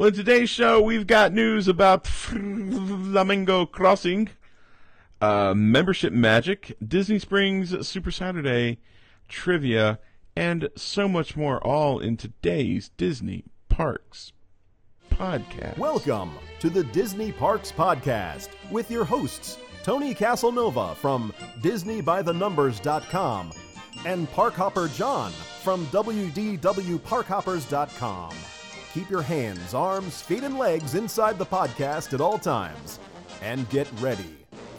Well, in today's show, we've got news about Flamingo Crossing, uh, membership magic, Disney Springs Super Saturday, trivia, and so much more, all in today's Disney Parks podcast. Welcome to the Disney Parks Podcast with your hosts, Tony Casanova from DisneyByTheNumbers.com and Parkhopper John from WDWParkhoppers.com. Keep your hands, arms, feet, and legs inside the podcast at all times. And get ready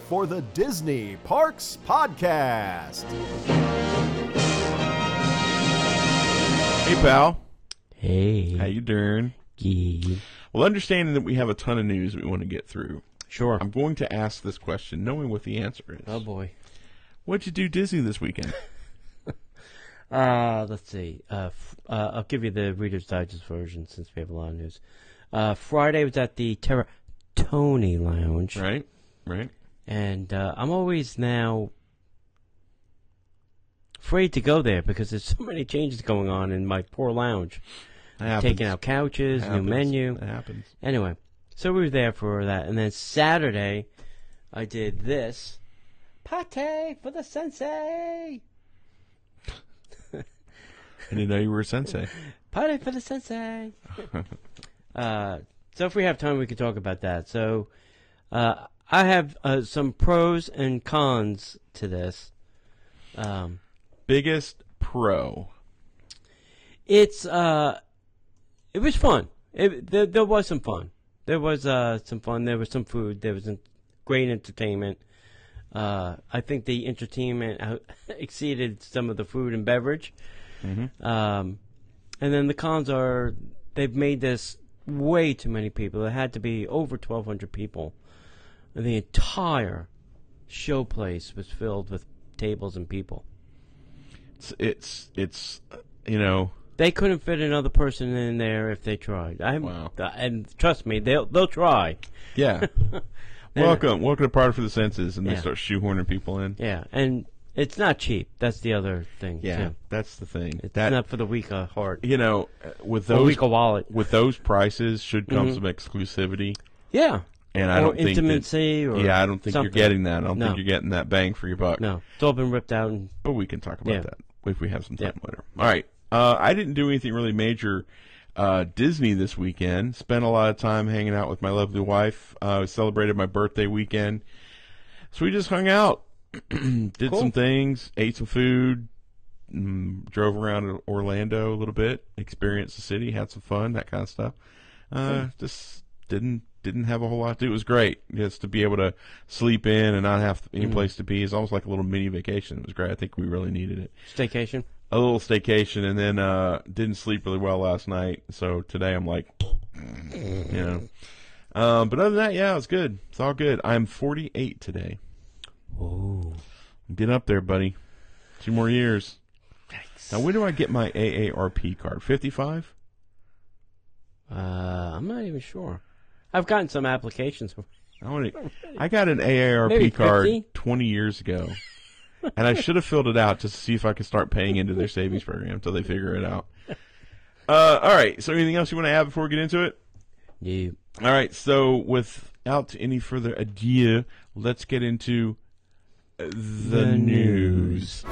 for the Disney Parks Podcast. Hey, pal. Hey. How you doing? Gee. Well, understanding that we have a ton of news we want to get through, Sure. I'm going to ask this question knowing what the answer is. oh boy. What'd you do Disney this weekend? Uh, let's see. Uh, f- uh, I'll give you the Reader's Digest version since we have a lot of news. Uh, Friday was at the Terra Tony Lounge, right? Right? and uh, I'm always now afraid to go there because there's so many changes going on in my poor lounge. Taking out couches, new menu. That happens. Anyway, so we were there for that, and then Saturday, I did this. Pate for the sensei. I didn't know you were a sensei. Party for the sensei. uh, so if we have time, we could talk about that. So uh, I have uh, some pros and cons to this. Um, Biggest pro. it's uh, it was fun. It, there, there was some fun. There was uh, some fun. There was some food. There was great entertainment. Uh, I think the entertainment exceeded some of the food and beverage. Um, and then the cons are they've made this way too many people. It had to be over 1,200 people. And the entire show place was filled with tables and people. It's it's it's uh, you know They couldn't fit another person in there if they tried. I Wow. and trust me, they'll they'll try. yeah. welcome, welcome to Party for the Senses, and they start shoehorning people in. Yeah, and it's not cheap. That's the other thing. Yeah, too. that's the thing. it's that not for the weak heart. you know, uh, with those weak wallet. with those prices should come Mhm. some exclusivity, Yeah, and I or don't think that, intimacy or yeah, I don't think something. you're getting that. I don't No. think you're getting that bang for your buck. No, it's all been ripped out and But we can talk about Yeah. that if we have some time Yeah. later. All right. Uh, I didn't do anything really major uh, Disney this weekend. Spent a lot of time hanging out with my lovely wife. Uh, celebrated my birthday weekend. So we just hung out, did Cool. some things, ate some food, mm, drove around Orlando a little bit, experienced the city, had some fun, that kind of stuff. Uh, Just didn't didn't have a whole lot to do. It was great just to be able to sleep in and not have any Mm. place to be. It's almost like a little mini vacation. It was great. I think we really needed it. staycation. A little staycation, and then uh, didn't sleep really well last night. So today I'm like, you know. Um, but other than that, yeah, it's good. It's all good. I'm 48 today. Oh, Get up there, buddy. Two more years. Now, when do I get my AARP card? 55? uh, I'm not even sure. I've gotten some applications. I want to. I got an AARP Maybe card 50? 20 years ago, and I should have filled it out just to see if I could start paying into their savings program until they figure it out. Uh, all right. So, anything else you want to add before we get into it? You All right. So, without any further ado, let's get into the, The news. news.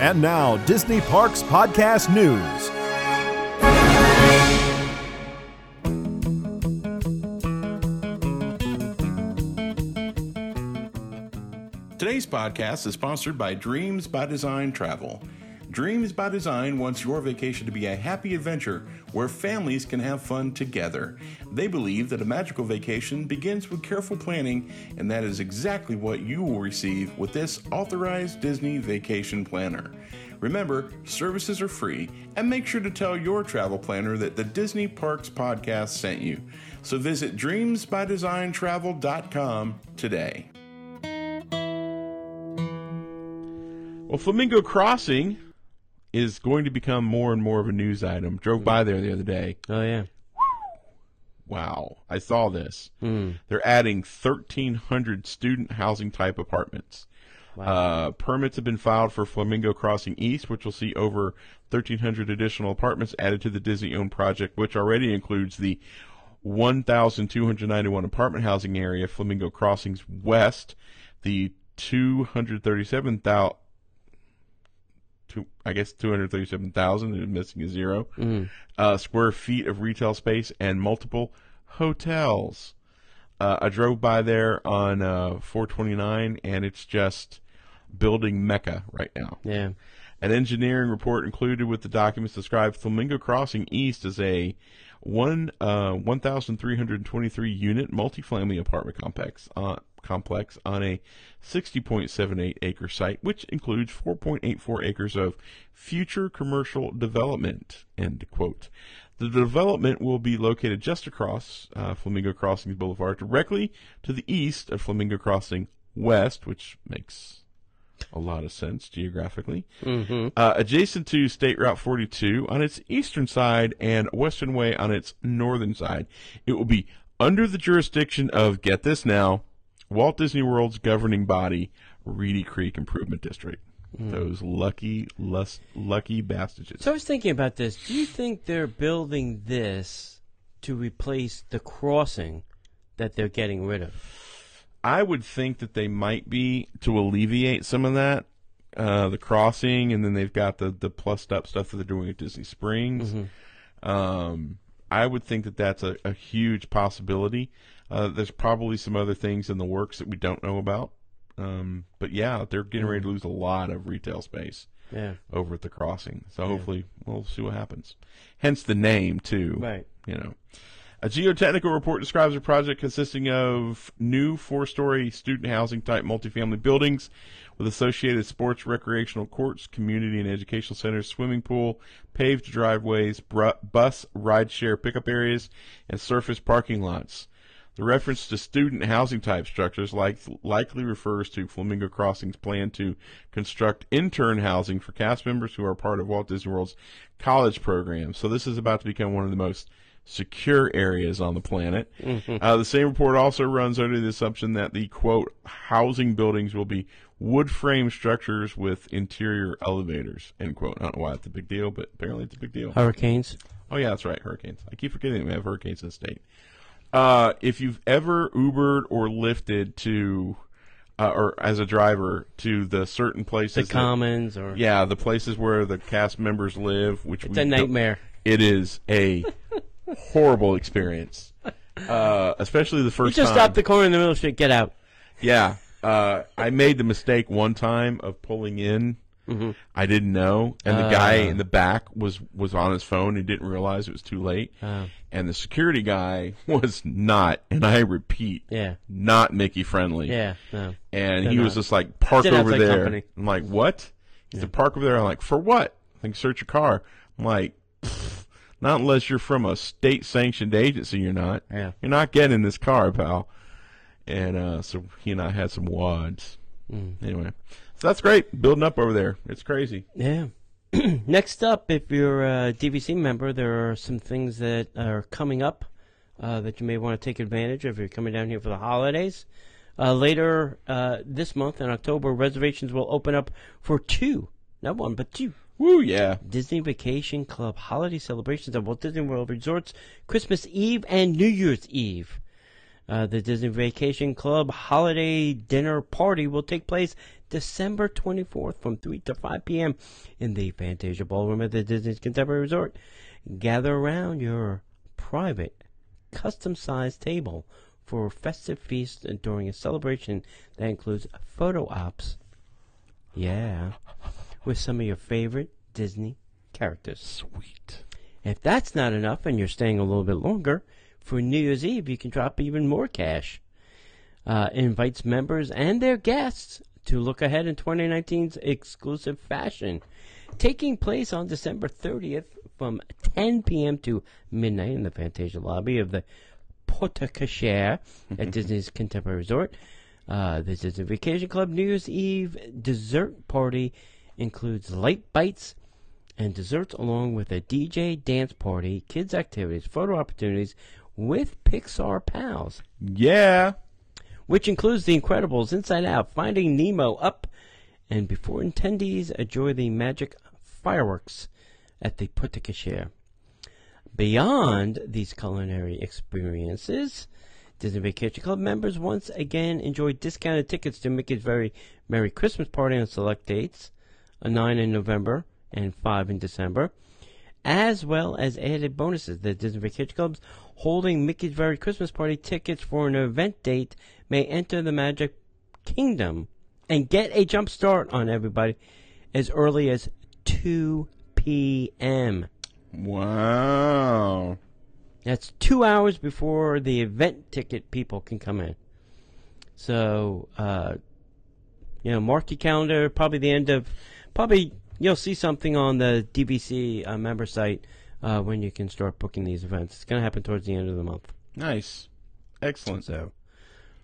And now, Disney Parks Podcast News. Today's podcast is sponsored by Dreams by Design Travel. Dreams by Design wants your vacation to be a happy adventure where families can have fun together. They believe that a magical vacation begins with careful planning, and that is exactly what you will receive with this authorized Disney vacation planner. Remember, services are free, and make sure to tell your travel planner that the Disney Parks podcast sent you. So visit dreamsbydesigntravel.com today. Well, Flamingo Crossing is going to become more and more of a news item. Drove by there the other day. Oh yeah. Wow, I saw this. Hmm. They're adding 1,300 student housing type apartments. Uh, permits have been filed for Flamingo Crossing East, which will see over 1,300 additional apartments added to the Disney-owned project, which already includes the 1,291 apartment housing area, Flamingo Crossings West, the 237,000 two, I guess 237,000, and missing a 0 uh, square feet of retail space and multiple hotels. Uh, I drove by there on uh, 429, and it's just building mecca right now. Yeah. An engineering report included with the documents described Flamingo Crossing East as a one uh, 1,323 unit multifamily apartment complex uh, complex on a 60.78 acre site, which includes 4.84 acres of future commercial development. End quote. The development will be located just across uh, Flamingo Crossing Boulevard, directly to the east of Flamingo Crossing West, which makes a lot of sense geographically. Uh, adjacent to State Route 42 on its eastern side and Western Way on its northern side. It will be under the jurisdiction of, get this now, Walt Disney World's governing body, Reedy Creek Improvement District. Those lucky, lus- lucky bastards. So I was thinking about this. Do you think they're building this to replace the crossing that they're getting rid of? I would think that they might be to alleviate some of that. Uh, the crossing, and then they've got the the plussed up stuff that they're doing at Disney Springs. Um, I would think that that's a, a huge possibility. Uh, there's probably some other things in the works that we don't know about. Um, but yeah, they're getting ready to lose a lot of retail space Yeah. over at the crossing. So hopefully we'll see what happens. Hence the name too. Right. You know. A geotechnical report describes a project consisting of new four-story student housing type multifamily buildings with associated sports, recreational courts, community and educational centers, swimming pool, paved driveways, bus, rideshare pickup areas, and surface parking lots. The reference to student housing type structures like, likely refers to Flamingo Crossing's plan to construct intern housing for cast members who are part of Walt Disney World's college program. So this is about to become one of the most secure areas on the planet. Uh, the same report also runs under the assumption that the quote housing buildings will be wood frame structures with interior elevators end quote. I don't know why it's a big deal, but apparently it's a big deal. Hurricanes. Oh yeah, that's right. Hurricanes. I keep forgetting we have hurricanes in the state. Uh, if you've ever Ubered or lifted to, uh, or as a driver to the certain The places, that- Commons or yeah, the places where the cast members live, which it's a nightmare. It is a horrible experience, uh, especially the first. You just time. stop the corner in the middle of the street. Get out. Yeah. Uh, I made the mistake one time of pulling in. I didn't know, and the guy in the back was was on his phone and didn't realize it was too late. And the security guy was not, and I repeat, Yeah. not Mickey friendly. Yeah. No. And he was just like, park Didn't over there. company. I'm like, what? He said, park over there. I'm like, for what? I think search your car. I'm like, not unless you're from a state sanctioned agency. You're not. Yeah. You're not getting this car, pal. And uh, so he and I had some wads. Mm. Anyway, so that's great. Building up over there. It's crazy. Yeah. Next up, if you're a DVC member, there are some things that are coming up uh, that you may want to take advantage of if you're coming down here for the holidays. Uh, later uh, this month in October, reservations will open up for two, not one, but two. Woo, yeah. Disney Vacation Club holiday celebrations at Walt Disney World Resorts Christmas Eve and New Year's Eve. Uh, the Disney Vacation Club holiday dinner party will take place December 24th from 3 to 5 p.m. in the Fantasia Ballroom at the Disney's Contemporary Resort. Gather around your private, custom sized table for a festive feast during a celebration that includes photo ops. Yeah. With some of your favorite Disney characters. Sweet. If that's not enough and you're staying a little bit longer, for New Year's Eve you can drop even more cash. Uh, it invites members and their guests to look ahead in 2019's exclusive fashion, taking place on December 30th from 10 p.m. to midnight in the Fantasia lobby of the Porte Cochere at Disney's Contemporary Resort. Uh, this is the Disney Vacation Club New Year's Eve dessert party includes light bites and desserts along with a DJ dance party, kids activities, photo opportunities with Pixar pals, Yeah. which includes The Incredibles, Inside Out, Finding Nemo, Up, and before attendees enjoy the magic fireworks at the Porte Cochere. Beyond these culinary experiences, Disney Vacation Club members once again enjoy discounted tickets to Mickey's Very Merry Christmas Party on select dates, a 9 in November and 5 in December, as well as added bonuses. The Disney Vacation Club's holding Mickey's Very Christmas Party tickets for an event date may enter the Magic Kingdom and get a jump start on everybody as early as 2 p.m. Wow. That's two hours before the event ticket people can come in. So, uh, you know, mark your calendar. Probably the end of, probably you'll see something on the DVC uh, member site uh, when you can start booking these events. It's going to happen towards the end of the month. Nice. Excellent. So,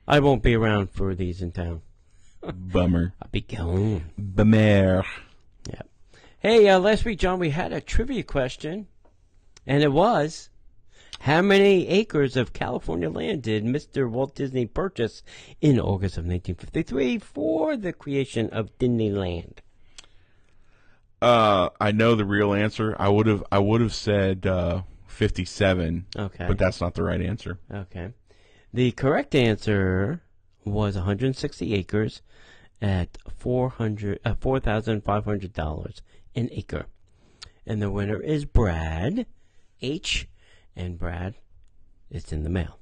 I won't be around for these in town. Bummer. I'll be gone. Bummer. Yeah. Hey, uh, last week, John, we had a trivia question, and it was. How many acres of California land did Mr. Walt Disney purchase in August of 1953 for the creation of Disneyland? Uh, I know the real answer. I would have I would have said uh, 57. Okay. But that's not the right answer. Okay. The correct answer was 160 acres at 400 uh, $4,500 an acre. And the winner is Brad H and Brad it's in the mail.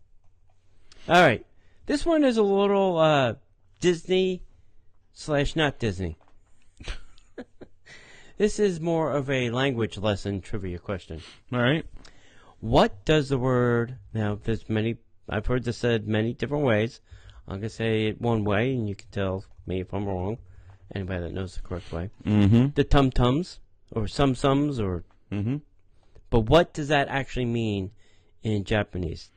All right. This one is a little uh, Disney slash not Disney. this is more of a language lesson trivia question. All right. What does the word now? There's many. I've heard this said many different ways. I'm gonna say it one way, and you can tell me if I'm wrong. Anybody that knows the correct way. Mm-hmm. The tum tums or sum sums or. Mm-hmm. But what does that actually mean in Japanese?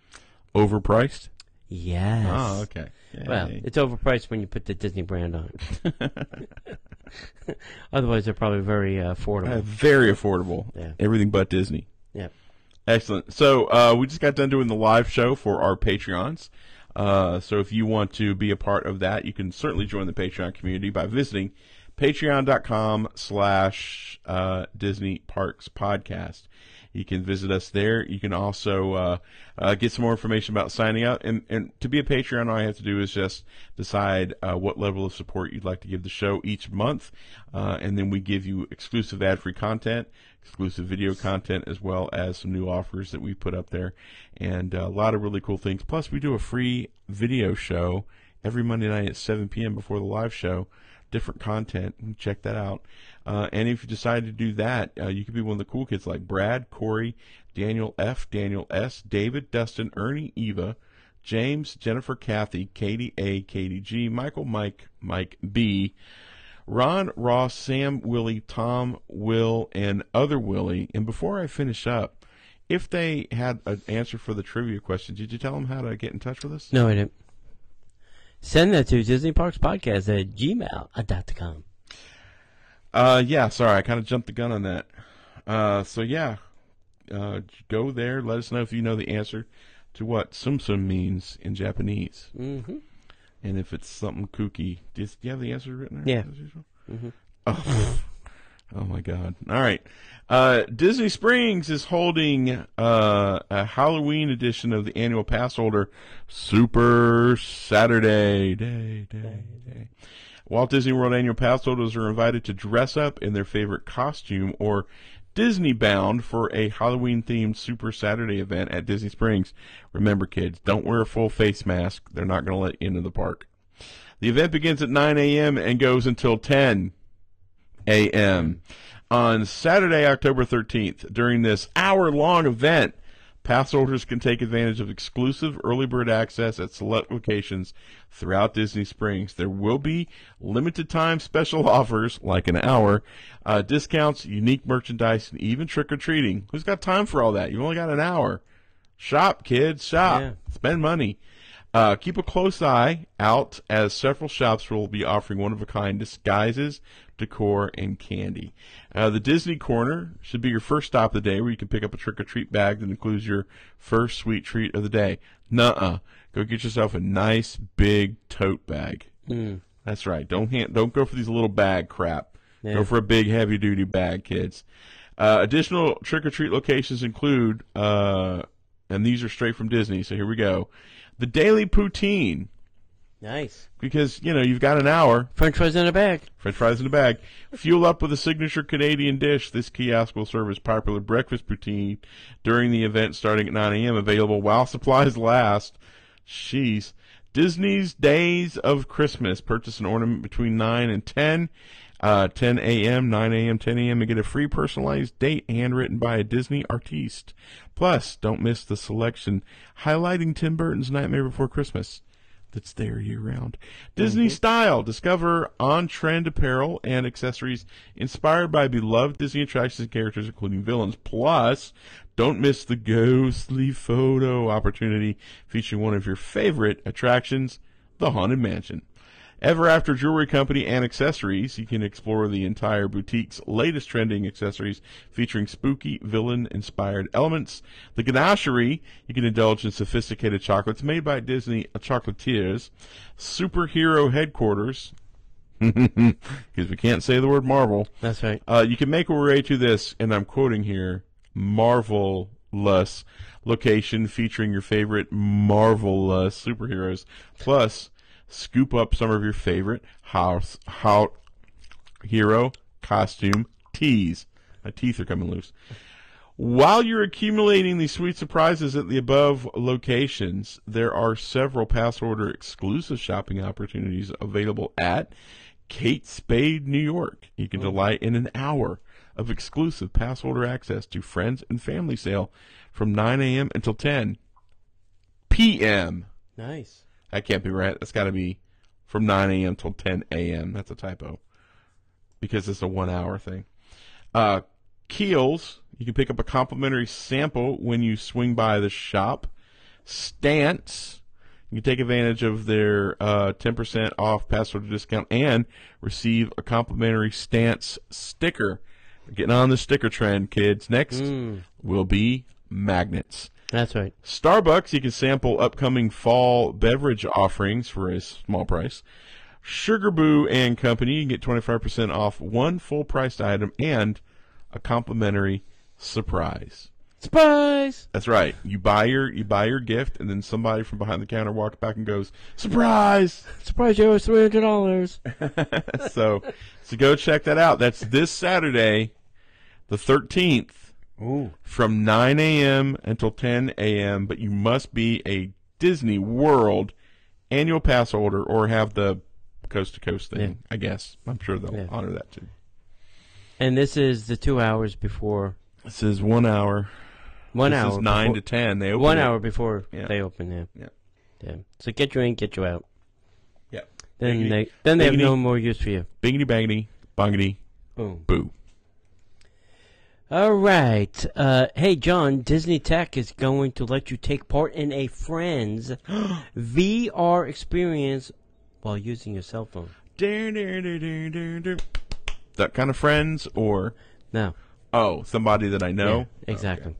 Overpriced? Yes. Oh, okay. Well, it's overpriced when you put the Disney brand on. Otherwise, they're probably very uh, Uh, affordable. very affordable. Yeah. Everything but Disney. Yeah. Excellent. So uh, we just got done doing the live show for our Patreons. Uh, so if you want to be a part of that, you can certainly join the Patreon community by visiting patreon.com slash uh, Disney Parks Podcast. You can visit us there. You can also uh, uh, get some more information about signing up. And, and to be a Patreon, all you have to do is just decide uh, what level of support you'd like to give the show each month. Uh, and then we give you exclusive ad free content, exclusive video content, as well as some new offers that we put up there. And uh, a lot of really cool things. Plus, we do a free video show every Monday night at 7 p.m. before the live show different content. Check that out. Uh, and if you decide to do that, uh, you could be one of the cool kids like Brad, Corey, Daniel F, Daniel S, David, Dustin, Ernie, Eva, James, Jennifer, Kathy, Katie A, Katie G, Michael, Mike, Mike B, Ron, Ross, Sam, Willie, Tom, Will, and other Willie. And before I finish up, if they had an answer for the trivia question, did you tell them how to get in touch with us? No, I didn't. Send that to Disney Parks Podcast at gmail.com. Uh, yeah, sorry, I kind of jumped the gun on that. Uh, so yeah, uh, go there. Let us know if you know the answer to what sum sum means in Japanese, Mm-hmm. and if it's something kooky. Do you, do you have the answer written there? Yeah. as usual? Mhm. Oh, oh my God! All right, uh, Disney Springs is holding uh, a Halloween edition of the annual pass holder Super Saturday Day Day Day. Walt Disney World annual pass holders are invited to dress up in their favorite costume or Disney bound for a Halloween themed Super Saturday event at Disney Springs. Remember, kids, don't wear a full face mask. They're not going to let you into the park. The event begins at 9 a.m. and goes until 10 a.m. On Saturday, October 13th, during this hour long event, pass holders can take advantage of exclusive early bird access at select locations throughout Disney Springs. There will be limited time special offers, like an hour, uh, discounts, unique merchandise, and even trick or treating. Who's got time for all that? You've only got an hour. Shop, kids, shop. Yeah. Spend money. Uh, keep a close eye out as several shops will be offering one of a kind disguises, decor, and candy. Uh, the Disney Corner should be your first stop of the day where you can pick up a trick or treat bag that includes your first sweet treat of the day. Nuh uh. Go get yourself a nice big tote bag. Mm. That's right. Don't hand, don't go for these little bag crap. Yeah. Go for a big heavy duty bag, kids. Uh, additional trick or treat locations include, uh, and these are straight from Disney. So here we go. The Daily Poutine, Nice. because you know you've got an hour. French fries in a bag. French fries in a bag. Fuel up with a signature Canadian dish. This kiosk will serve as popular breakfast poutine during the event starting at 9 a.m. Available while supplies last. Jeez. Disney's Days of Christmas. Purchase an ornament between 9 and 10. Uh, 10 a.m., 9 a.m., 10 a.m. and get a free personalized date handwritten by a Disney artiste. Plus, don't miss the selection highlighting Tim Burton's Nightmare Before Christmas that's there year round. Disney style. Discover on trend apparel and accessories inspired by beloved Disney attractions and characters, including villains. Plus, don't miss the ghostly photo opportunity featuring one of your favorite attractions, the Haunted Mansion. Ever After Jewelry Company and Accessories, you can explore the entire boutique's latest trending accessories featuring spooky villain inspired elements. The Ganachery, you can indulge in sophisticated chocolates made by Disney chocolatiers. Superhero Headquarters, because we can't say the word Marvel. That's right. Uh, you can make your way to this, and I'm quoting here, marvelous location featuring your favorite marvelous superheroes. Plus, scoop up some of your favorite house, how, hero costume teas. My teeth are coming loose. While you're accumulating these sweet surprises at the above locations, there are several pass order exclusive shopping opportunities available at Kate Spade, New York. You can oh. delight in an hour of exclusive pass order access to friends and family sale from 9 a.m. until 10 p.m. Nice. That can't be right. That's got to be from 9 a.m. till 10 a.m. That's a typo because it's a one hour thing. Uh, Kiehl's, you can pick up a complimentary sample when you swing by the shop. Stance, you can take advantage of their uh, 10% off password discount and receive a complimentary Stance sticker. Getting on the sticker trend, kids. Next will be magnets. That's right. Starbucks, you can sample upcoming fall beverage offerings for a small price. Sugar Boo and Company, you can get 25% off one full priced item and a complimentary surprise. Surprise! That's right. You buy your you buy your gift and then somebody from behind the counter walks back and goes, "Surprise!" Surprise! You owe us three hundred dollars. so so go check that out. That's this Saturday, the 13th Ooh. from 9 a.m. until 10 a.m. But you must be a Disney World annual pass holder or have the coast to coast thing. Yeah. I guess I'm sure they'll Yeah. honor that too. And this is the two hours before. This is one hour. One this hour. is nine before, to ten. They open One it. hour before Yeah. they open. Yeah. Yeah. Yeah. So get you in, get you out. Yeah. Then Biggity- they then they have no more use for you. Bingity bangity bongity Boom. boo. All right. Uh, hey, John, Disney Tech is going to let you take part in a Friends VR experience while using your cell phone. That kind of friends or No. oh somebody that I know. Yeah, exactly.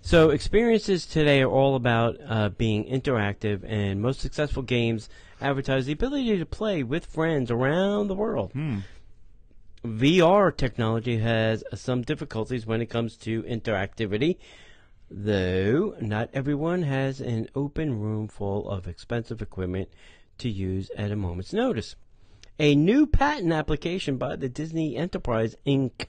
So experiences today are all about uh, being interactive, and most successful games advertise the ability to play with friends around the world. VR technology has some difficulties when it comes to interactivity, though not everyone has an open room full of expensive equipment to use at a moment's notice. A new patent application by the Disney Enterprise Inc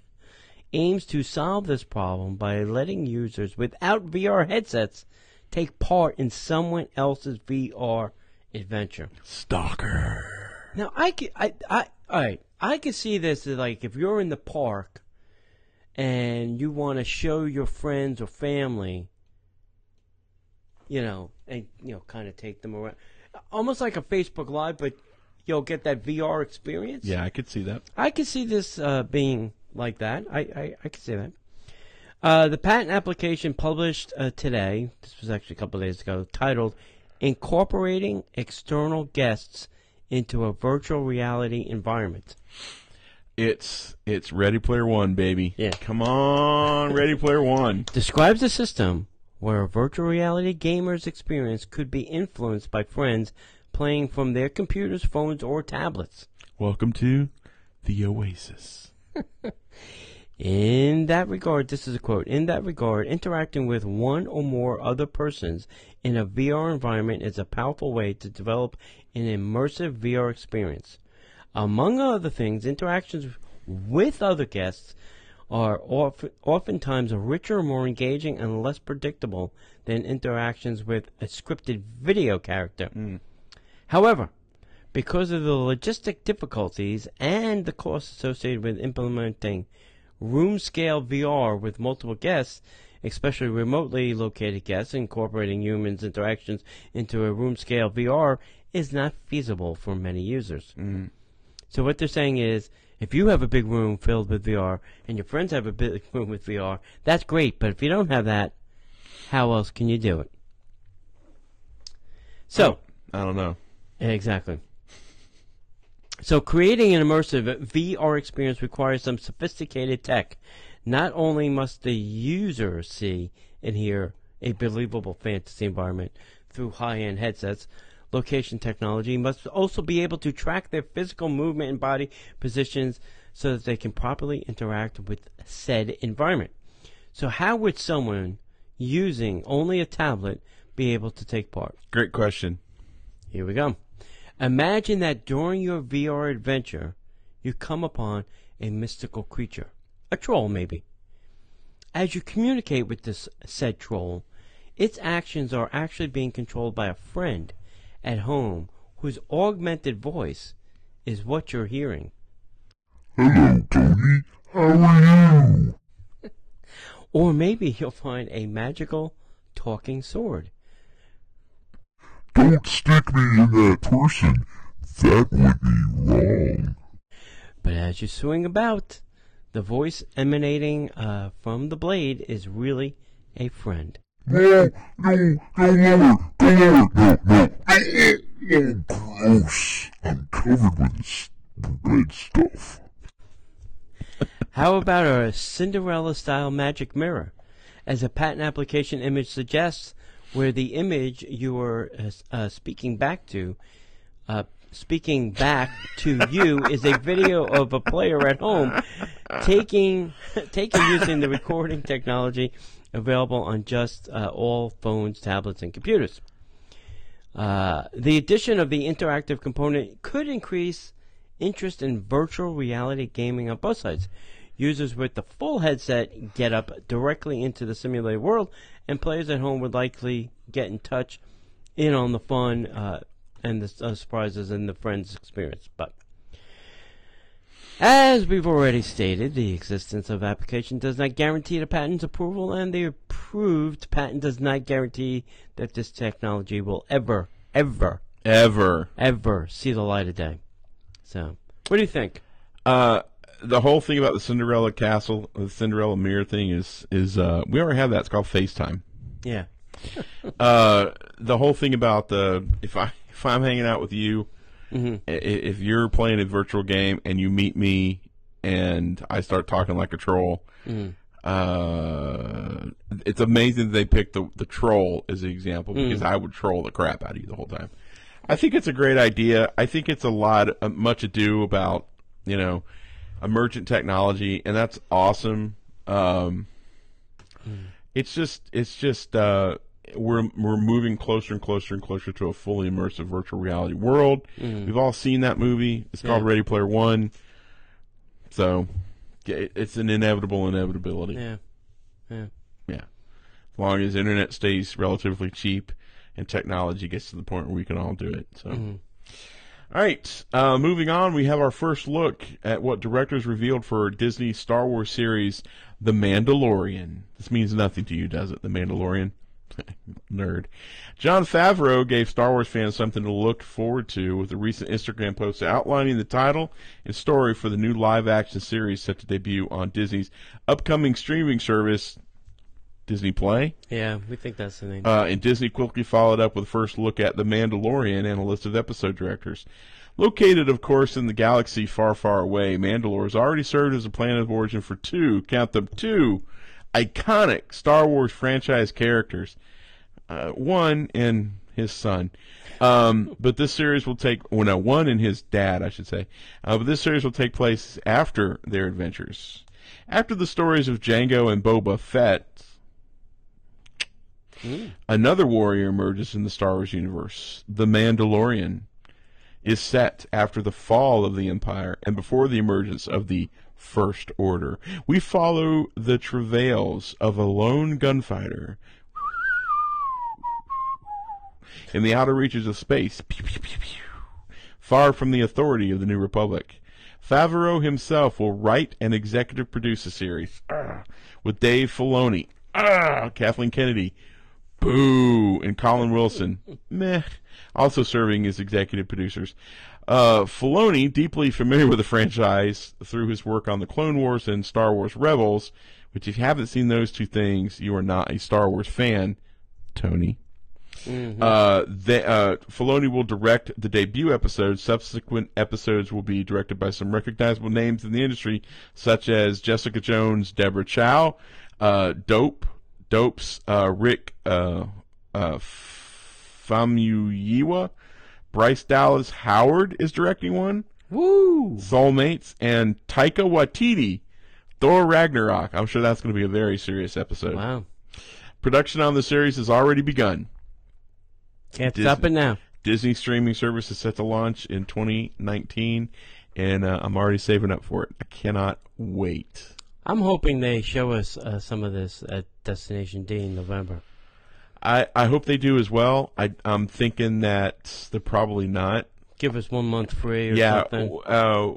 aims to solve this problem by letting users without VR headsets take part in someone else's VR adventure. Stalker. Now, I could, I, I, all right, I could see this as like if you're in the park and you want to show your friends or family, you know, and you know, kind of take them around, almost like a Facebook Live, but you'll get that VR experience. Yeah, I could see that. I could see this uh, being like that. I, I, I could see that. Uh, the patent application published uh, today, this was actually a couple of days ago, titled Incorporating External Guests into a Virtual Reality Environment. It's it's Ready Player One, baby. Yeah. Come on, Ready Player One. Describes a system where a virtual reality gamer's experience could be influenced by friends playing from their computers, phones, or tablets. Welcome to the Oasis. In that regard, this is a quote. In that regard, interacting with one or more other persons in a VR environment is a powerful way to develop an immersive VR experience. Among other things, interactions with other guests are of, oftentimes richer, more engaging, and less predictable than interactions with a scripted video character. Hmm. However, because of the logistic difficulties and the costs associated with implementing room scale VR with multiple guests, especially remotely located guests, incorporating humans' interactions into a room scale VR is not feasible for many users. Mm-hmm. So what they're saying is, if you have a big room filled with VR and your friends have a big room with VR, that's great. But if you don't have that, how else can you do it? So I don't know. exactly. So creating an immersive VR experience requires some sophisticated tech. Not only must the user see and hear a believable fantasy environment through high-end headsets, location technology must also be able to track their physical movement and body positions so that they can properly interact with said environment. So how would someone using only a tablet be able to take part? Great question. Here we go. Imagine that during your VR adventure, you come upon a mystical creature, a troll maybe. As you communicate with this said troll, its actions are actually being controlled by a friend at home whose augmented voice is what you're hearing. Hello, Tony. How are you? Or maybe you'll find a magical talking sword. Don't stick me in that person. That would be wrong. But as you swing about, the voice emanating uh, from the blade is really a friend. No, no, go lower, go lower. No, no, no, no, gross. I'm covered with red stuff. How about a Cinderella style magic mirror? As a patent application image suggests, where the image you are uh, uh, speaking back to, uh, speaking back to you is a video of a player at home taking, taken using the recording technology available on just uh, all phones, tablets, and computers. Uh, the addition of the interactive component could increase interest in virtual reality gaming on both sides. Users with the full headset get up directly into the simulated world, and players at home would likely get in touch in on the fun uh, and the uh, surprises and the friends experience. But as we've already stated, the existence of application does not guarantee the patent's approval, and the approved patent does not guarantee that this technology will ever, ever, Ever. ever see the light of day. So, what do you think? Uh, the whole thing about the Cinderella castle, the Cinderella mirror thing is is uh, we already have that. It's called FaceTime. Yeah. Uh, the whole thing about the if I if I'm hanging out with you, Mm-hmm. if you're playing a virtual game and you meet me and I start talking like a troll, Mm-hmm. uh, it's amazing that they picked the the troll as the example Mm. because I would troll the crap out of you the whole time. I think it's a great idea. I think it's a lot uh, much ado about you know emergent technology, and that's awesome. Um, It's just it's just uh, we're we're moving closer and closer and closer to a fully immersive virtual reality world. We've all seen that movie. It's called Yeah. Ready Player One. So it's an inevitable inevitability. Yeah. Yeah. Yeah. As long as internet stays relatively cheap and technology gets to the point where we can all do it. So. All right. Uh, moving on, we have our first look at what directors revealed for Disney's Star Wars series, The Mandalorian. This means nothing to you, does it? The Mandalorian? Nerd. Jon Favreau gave Star Wars fans something to look forward to with a recent Instagram post outlining the title and story for the new live action series set to debut on Disney's upcoming streaming service, Disney Play. Yeah, we think that's the name. Uh, and Disney quickly followed up with a first look at The Mandalorian and a list of episode directors. Located, of course, in the galaxy far, far away, Mandalore has already served as a planet of origin for two, count them, two iconic Star Wars franchise characters. Uh, one in his son. Um, but this series will take, well, no, one and his dad, I should say. Uh, but this series will take place after their adventures. After the stories of Jango and Boba Fett, another warrior emerges in the Star Wars universe. The Mandalorian is set after the fall of the Empire and before the emergence of the First Order. We follow the travails of a lone gunfighter. In the outer reaches of space, far from the authority of the New Republic. Favreau himself will write and executive produce the series, Ah, with Dave Filoni, Ah, Kathleen Kennedy, Boo, and Colin Wilson, meh, also serving as executive producers. Uh, Filoni, deeply familiar with the franchise through his work on the Clone Wars and Star Wars Rebels, which if you haven't seen those two things, you are not a Star Wars fan, Tony. Uh, they, uh, Filoni will direct the debut episode. Subsequent episodes will be directed by some recognizable names in the industry, such as Jessica Jones, Deborah Chow, uh, Dope, Dope's uh, Rick uh, uh, Famuyiwa, Bryce Dallas Howard is directing one. Woo! Soulmates and Taika Waititi, Thor Ragnarok. I'm sure that's going to be a very serious episode. Wow. Production on the series has already begun. Can't Disney. stop it now. Disney streaming service is set to launch in 2019, and uh, I'm already saving up for it. I cannot wait. I'm hoping they show us uh, some of this at Destination D in November. I, I hope they do as well. I, I'm thinking that they're probably not. Give us one month free or yeah, something. uh,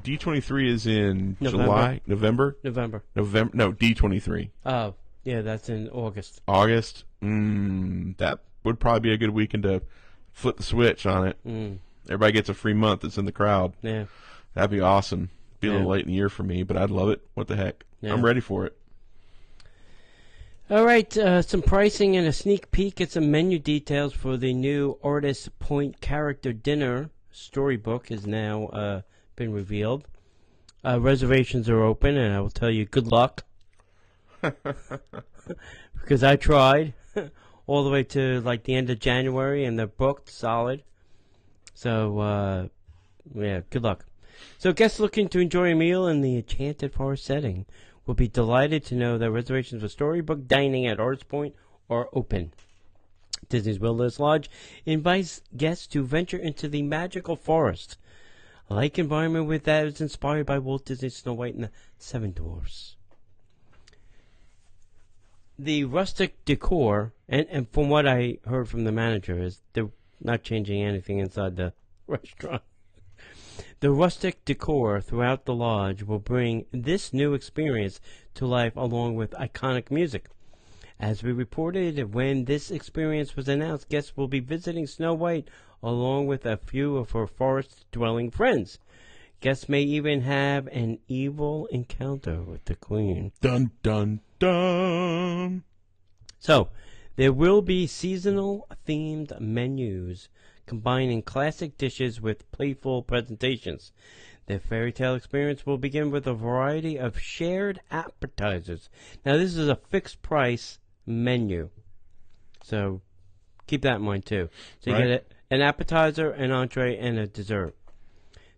D23 is in November. July, November, November. November. No, D23, Oh, yeah, that's in August. August. Mm, that would probably be a good weekend to flip the switch on it. Mm, Everybody gets a free month that's in the crowd. yeah. That'd be awesome. Be a little late in the year for me, but I'd love it. What the heck? Yeah. I'm ready for it. All right, uh, some pricing and a sneak peek at some menu details for the new Artist Point Character Dinner storybook has now uh, been revealed. Uh, reservations are open, and I will tell you, good luck. because I tried all the way to like the end of January, and they're booked solid. So, uh, yeah, good luck. So, guests looking to enjoy a meal in the Enchanted Forest setting will be delighted to know that reservations for storybook dining at Artist Point are open. Disney's Wilderness Lodge invites guests to venture into the magical forest, a like environment with that is inspired by Walt Disney's Snow White and the Seven Dwarfs. The rustic decor, and, and from what I heard from the manager, is they're not changing anything inside the restaurant. The rustic decor throughout the lodge will bring this new experience to life along with iconic music. As we reported, when this experience was announced, guests will be visiting Snow White along with a few of her forest dwelling friends. Guests may even have an evil encounter with the Queen. Dun dun dun. So, there will be seasonal themed menus combining classic dishes with playful presentations. The fairy tale experience will begin with a variety of shared appetizers. Now, this is a fixed price menu. So, keep that in mind too. So, you Right. get a, an appetizer, an entree, and a dessert.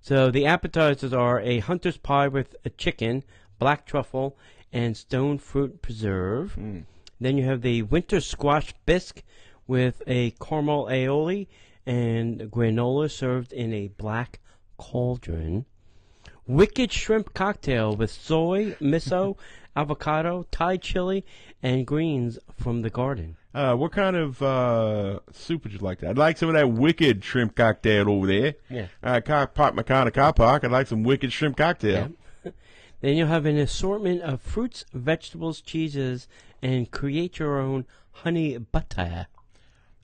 So, the appetizers are a hunter's pie with a chicken, black truffle, and stone fruit preserve. Hmm. Then you have the winter squash bisque with a caramel aioli and granola served in a black cauldron. Wicked shrimp cocktail with soy, miso, avocado, Thai chili, and greens from the garden. Uh, what kind of uh, soup would you like? That? I'd like some of that wicked shrimp cocktail over there. Yeah. Uh, car park my kind of car park. I'd like some wicked shrimp cocktail. Then you'll have an assortment of fruits, vegetables, cheeses, and create your own honey butter.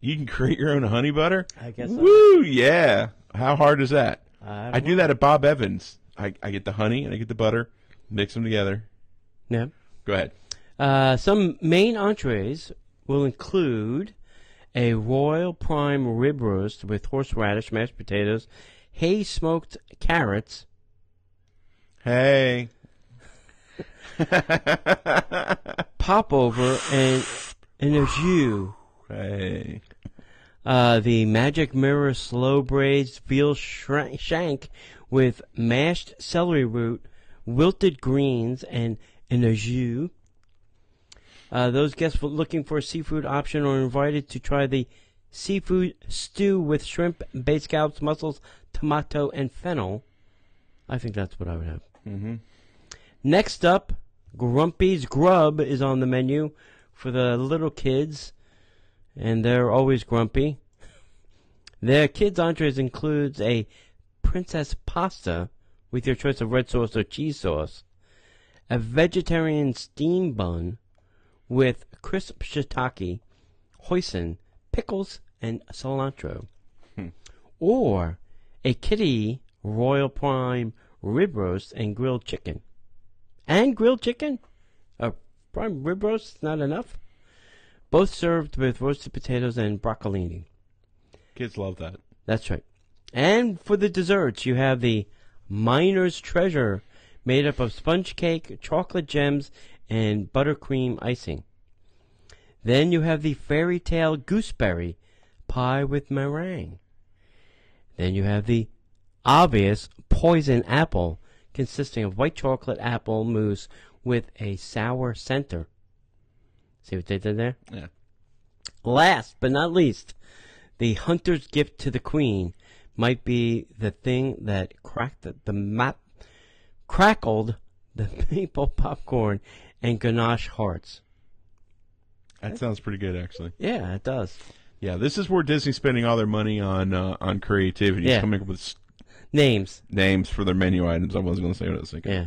You can create your own honey butter. I guess so. Woo! Yeah. How hard is that? I I do that at Bob Evans. I, I get the honey and I get the butter, mix them together. Yeah. Go ahead. Uh, some main entrees will include a royal prime rib roast with horseradish, mashed potatoes, hay smoked carrots, Hey. popover, and and a jus. Hey. Uh, the Magic Mirror Slow Braised Veal Shank with mashed celery root, wilted greens, and an au jus. Uh, those guests looking for a seafood option are invited to try the seafood stew with shrimp, bay scallops, mussels, tomato, and fennel. I think that's what I would have. Mm-hmm. Next up, Grumpy's Grub is on the menu for the little kids, and they're always grumpy. Their kids' entrees includes a princess pasta with your choice of red sauce or cheese sauce, a vegetarian steam bun with crisp shiitake, hoisin, pickles, and cilantro, hmm. or a kitty royal prime rib roast and grilled chicken. And grilled chicken? A prime rib roast is not enough? Both served with roasted potatoes and broccolini. Kids love that. That's right. And for the desserts, you have the Miner's Treasure, made up of sponge cake, chocolate gems, and buttercream icing. Then you have the Fairy Tale Gooseberry pie with meringue. Then you have the obvious Poison Apple, consisting of white chocolate apple mousse with a sour center. See what they did there? Yeah. Last but not least, the hunter's gift to the queen might be the thing that cracked the, the map, crackled the maple popcorn and ganache hearts. That sounds pretty good, actually. Yeah, it does. Yeah, this is where Disney's spending all their money on uh, on creativity, Yeah. coming up with Names. names for their menu items. I wasn't going to say what I was thinking. Yeah.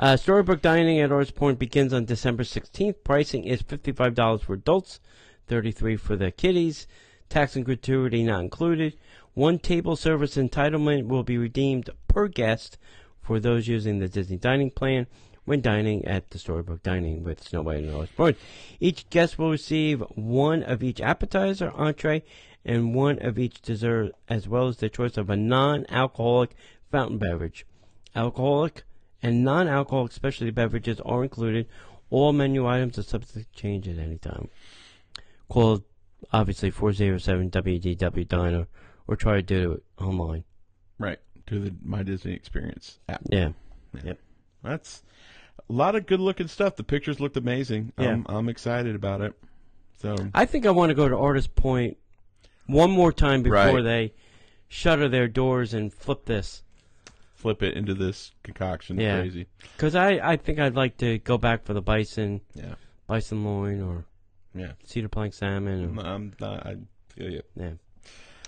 Uh, Storybook Dining at Artist Point begins on December 16th. Pricing is $55 for adults, 33 for the kiddies. Tax and gratuity not included. One table service entitlement will be redeemed per guest for those using the Disney Dining Plan when dining at the Storybook Dining with Snow White and Artist Point. Each guest will receive one of each appetizer, entree, and one of each dessert, as well as the choice of a non-alcoholic fountain beverage. Alcoholic and non-alcoholic specialty beverages are included. All menu items are subject to change at any time. Call obviously 407 WDW Diner or try to do it online. Right. To the My Disney Experience app. Yeah. Yep. That's a lot of good looking stuff. The pictures looked amazing. Yeah. I'm, I'm excited about it. So I think I want to go to Artist Point one more time before Right. they shutter their doors and flip this. Flip it into this concoction. Yeah. Crazy. Because I, I think I'd like to go back for the bison, Yeah. bison loin, or Yeah. cedar plank salmon. Or, I'm not, I feel you. yeah.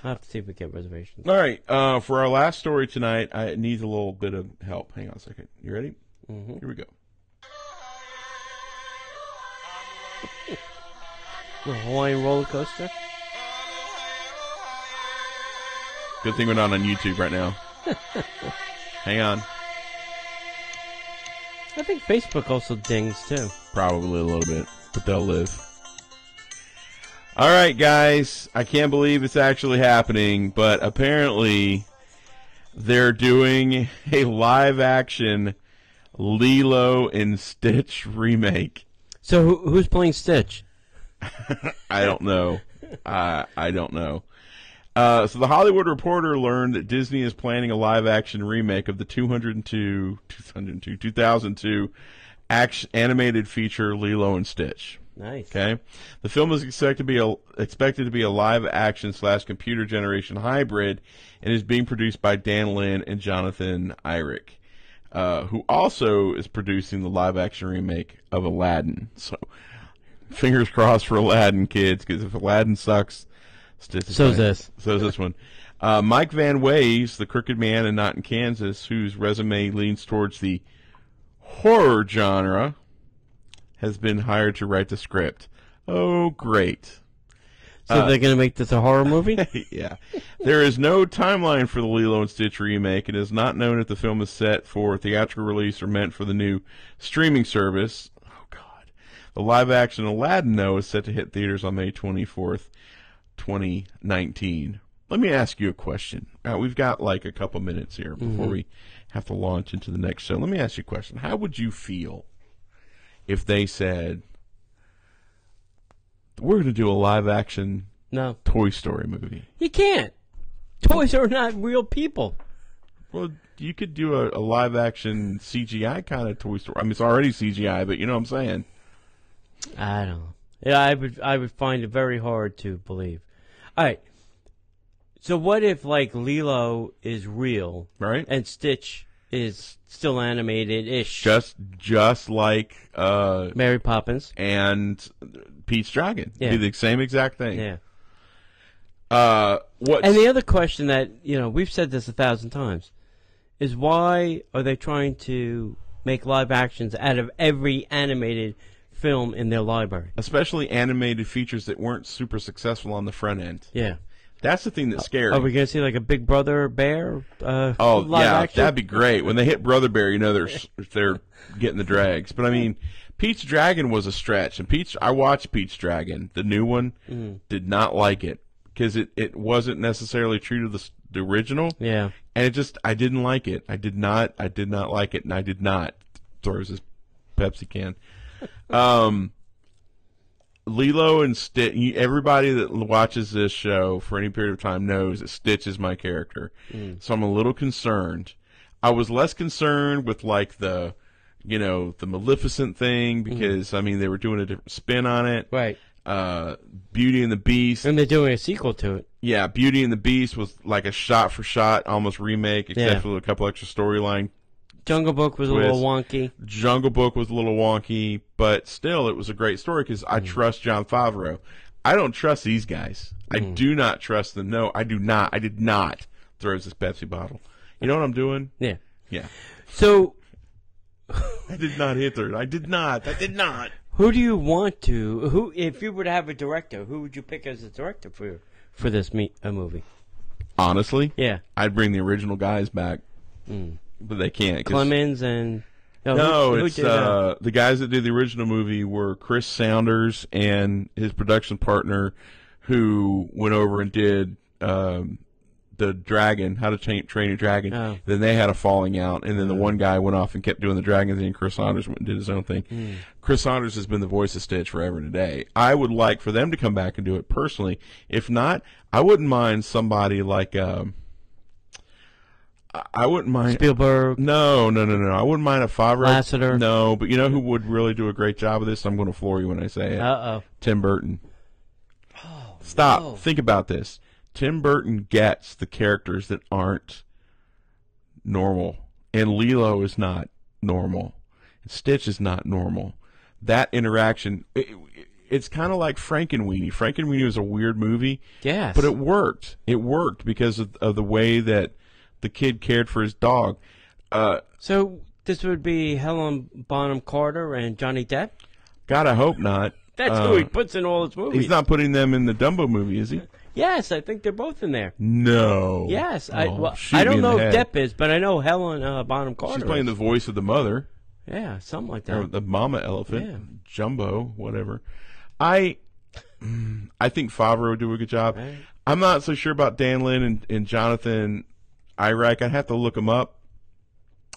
I'll have to see if we get reservations. All right. Uh, for our last story tonight, I it needs a little bit of help. Hang on a second. You ready? Mhm. Here we go. The Hawaiian roller coaster. Good thing we're not on YouTube right now. Hang on. I think Facebook also dings too. Probably a little bit, but they'll live. All right, guys. I can't believe it's actually happening, but apparently they're doing a live action Lilo and Stitch remake. So who, who's playing Stitch? I don't know. I I don't know. Uh, so the Hollywood Reporter learned that Disney is planning a live action remake of the 202, 202 2002 action, animated feature Lilo and Stitch. Nice. Okay, the film is expected to be a expected to be a live action slash computer generation hybrid, and is being produced by Dan Lin and Jonathan Eirich, uh, who also is producing the live action remake of Aladdin. So, fingers crossed for Aladdin, kids, because if Aladdin sucks, Stitch is So's fine. this. So's this one. Uh, Mike Van Waes, the Crooked Man and Not in Kansas, whose resume leans towards the horror genre, has been hired to write the script. Oh, great. So Uh, they're gonna make this a horror movie? yeah. There is no timeline for the Lilo and Stitch remake. It is not known if the film is set for theatrical release or meant for the new streaming service. Oh, God. The live action Aladdin, though, is set to hit theaters on May 24th, 2019. Let me ask you a question. Uh, we've got like a couple minutes here before we have to launch into the next show. Let me ask you a question. How would you feel if they said, we're going to do a live action No, Toy Story movie. you can't. Toys are not real people. Well, you could do a, a live action CGI kind of Toy Story. I mean, it's already CGI, but you know what I'm saying. I don't know. Yeah, I would I would find it very hard to believe. All right. So what if like Lilo is real, Right. and Stitch is still animated ish? Just just like uh Mary Poppins. and Pete's Dragon. Yeah. Do the same exact thing. Yeah. Uh what And the other question that you know we've said this a thousand times is why are they trying to make live actions out of every animated film in their library? especially animated features that weren't super successful on the front end. Yeah. That's the thing that's scary. Are we going to see like a Big Brother bear? Uh, Oh yeah, action? that'd be great. When they hit Brother Bear, you know they're they're getting the drags. But I mean, Pete's Dragon was a stretch, and Pete's I watched Pete's Dragon, the new one, Mm-hmm. did not like it because it it wasn't necessarily true to the the original, Yeah. and it just I didn't like it. I did not I did not like it, and I did not throws his Pepsi can. Um. Lilo and Stitch. Everybody that watches this show for any period of time knows that Stitch is my character, so I'm a little concerned. I was less concerned with like the, you know, the Maleficent thing because I mean they were doing a different spin on it. Right. Uh, Beauty and the Beast. And they're doing a sequel to it. Yeah, Beauty and the Beast was like a shot for shot, almost remake, except Yeah. for a couple extra storyline Jungle Book was a little wonky. Jungle Book was a little wonky, but still, it was a great story because I mm. trust Jon Favreau. I don't trust these guys. I mm. do not trust them. No, I do not. I did not. Throws this Pepsi bottle. You know what I'm doing? Yeah. Yeah. So I did not hit her. I did not. I did not. who do you want to who if you were to have a director, who would you pick as a director for for this me, a movie? Honestly, Yeah. I'd bring the original guys back, mm. But they can't. Clemens and no, No, who, who it's did, uh, the guys that did the original movie were Chris Sanders and his production partner, who went over and did um, the Dragon, How to Train, Train Your Dragon. Oh. Then they had a falling out, and then the one guy went off and kept doing the Dragon thing. and Chris Sanders went and did his own thing. Chris Sanders has been the voice of Stitch forever and a day. I would like for them to come back and do it personally. If not, I wouldn't mind somebody like. Um, I- wouldn't mind Spielberg. no, no, no, no. I wouldn't mind a Favreau. Lasseter. No, but you know who would really do a great job of this? I'm going to floor you when I say it. Uh oh. Tim Burton. Oh, Stop. no. Think about this. Tim Burton gets the characters that aren't normal, and Lilo is not normal. Stitch is not normal. That interaction, it, it- it's kind of like Frankenweenie. Frankenweenie was a weird movie, Yes. but it worked. It worked because of, of the way that the kid cared for his dog. Uh, so this would be Helen Bonham Carter and Johnny Depp. God, I hope not. That's Uh, who he puts in all his movies. He's not putting them in the Dumbo movie, is he? Yes, I think they're both in there. No. Yes, I Oh, well, I don't know if. Depp is, but I know Helen uh, Bonham Carter. She's playing the voice of the mother, yeah, something like or that. the mama elephant, Yeah. Jumbo, whatever. I, mm, I think Favreau would do a good job. Right. I'm not so sure about Dan Lin and, and Jonathan Eirich. I'd have to look him up.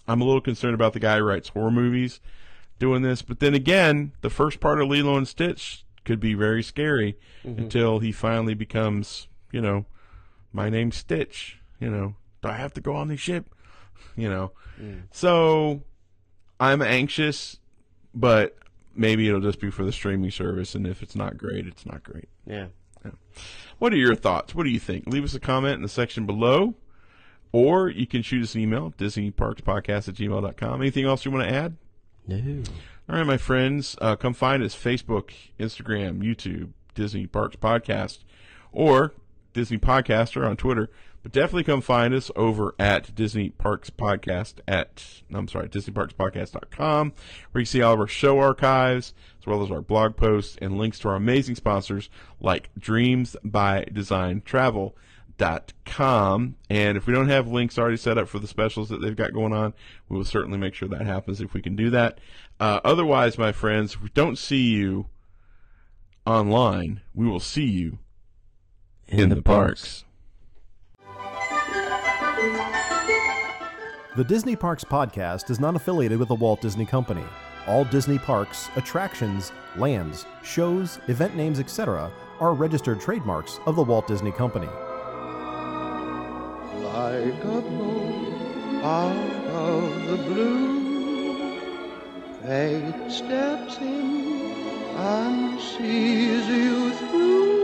I'm a little concerned about the guy who writes horror movies doing this. But then again, the first part of Lilo and Stitch could be very scary mm-hmm. until he finally becomes, you know, my name's Stitch. You know, do I have to go on the ship? You know, mm. so I'm anxious, but maybe it'll just be for the streaming service. And if it's not great, it's not great. Yeah. What are your thoughts? What do you think? Leave us a comment in the section below, or you can shoot us an email, DisneyParksPodcast at gmail.com. Anything else you want to add? No. All right, my friends, uh, come find us Facebook, Instagram, YouTube, Disney Parks Podcast, or Disney Podcaster on Twitter. But definitely come find us over at Disney Parks Podcast at, I'm sorry, DisneyParksPodcast.com, where you can see all of our show archives, as well as our blog posts and links to our amazing sponsors like Dreams by Design Travel com and if we don't have links already set up for the specials that they've got going on we will certainly make sure that happens if we can do that uh, otherwise my friends if we don't see you online we will see you in, the, parks. The Disney Parks Podcast is not affiliated with the Walt Disney Company. All Disney parks, attractions, lands, shows, event names, etc., are registered trademarks of the Walt Disney Company. Like a bolt out of the blue. Fate steps in and sees you through.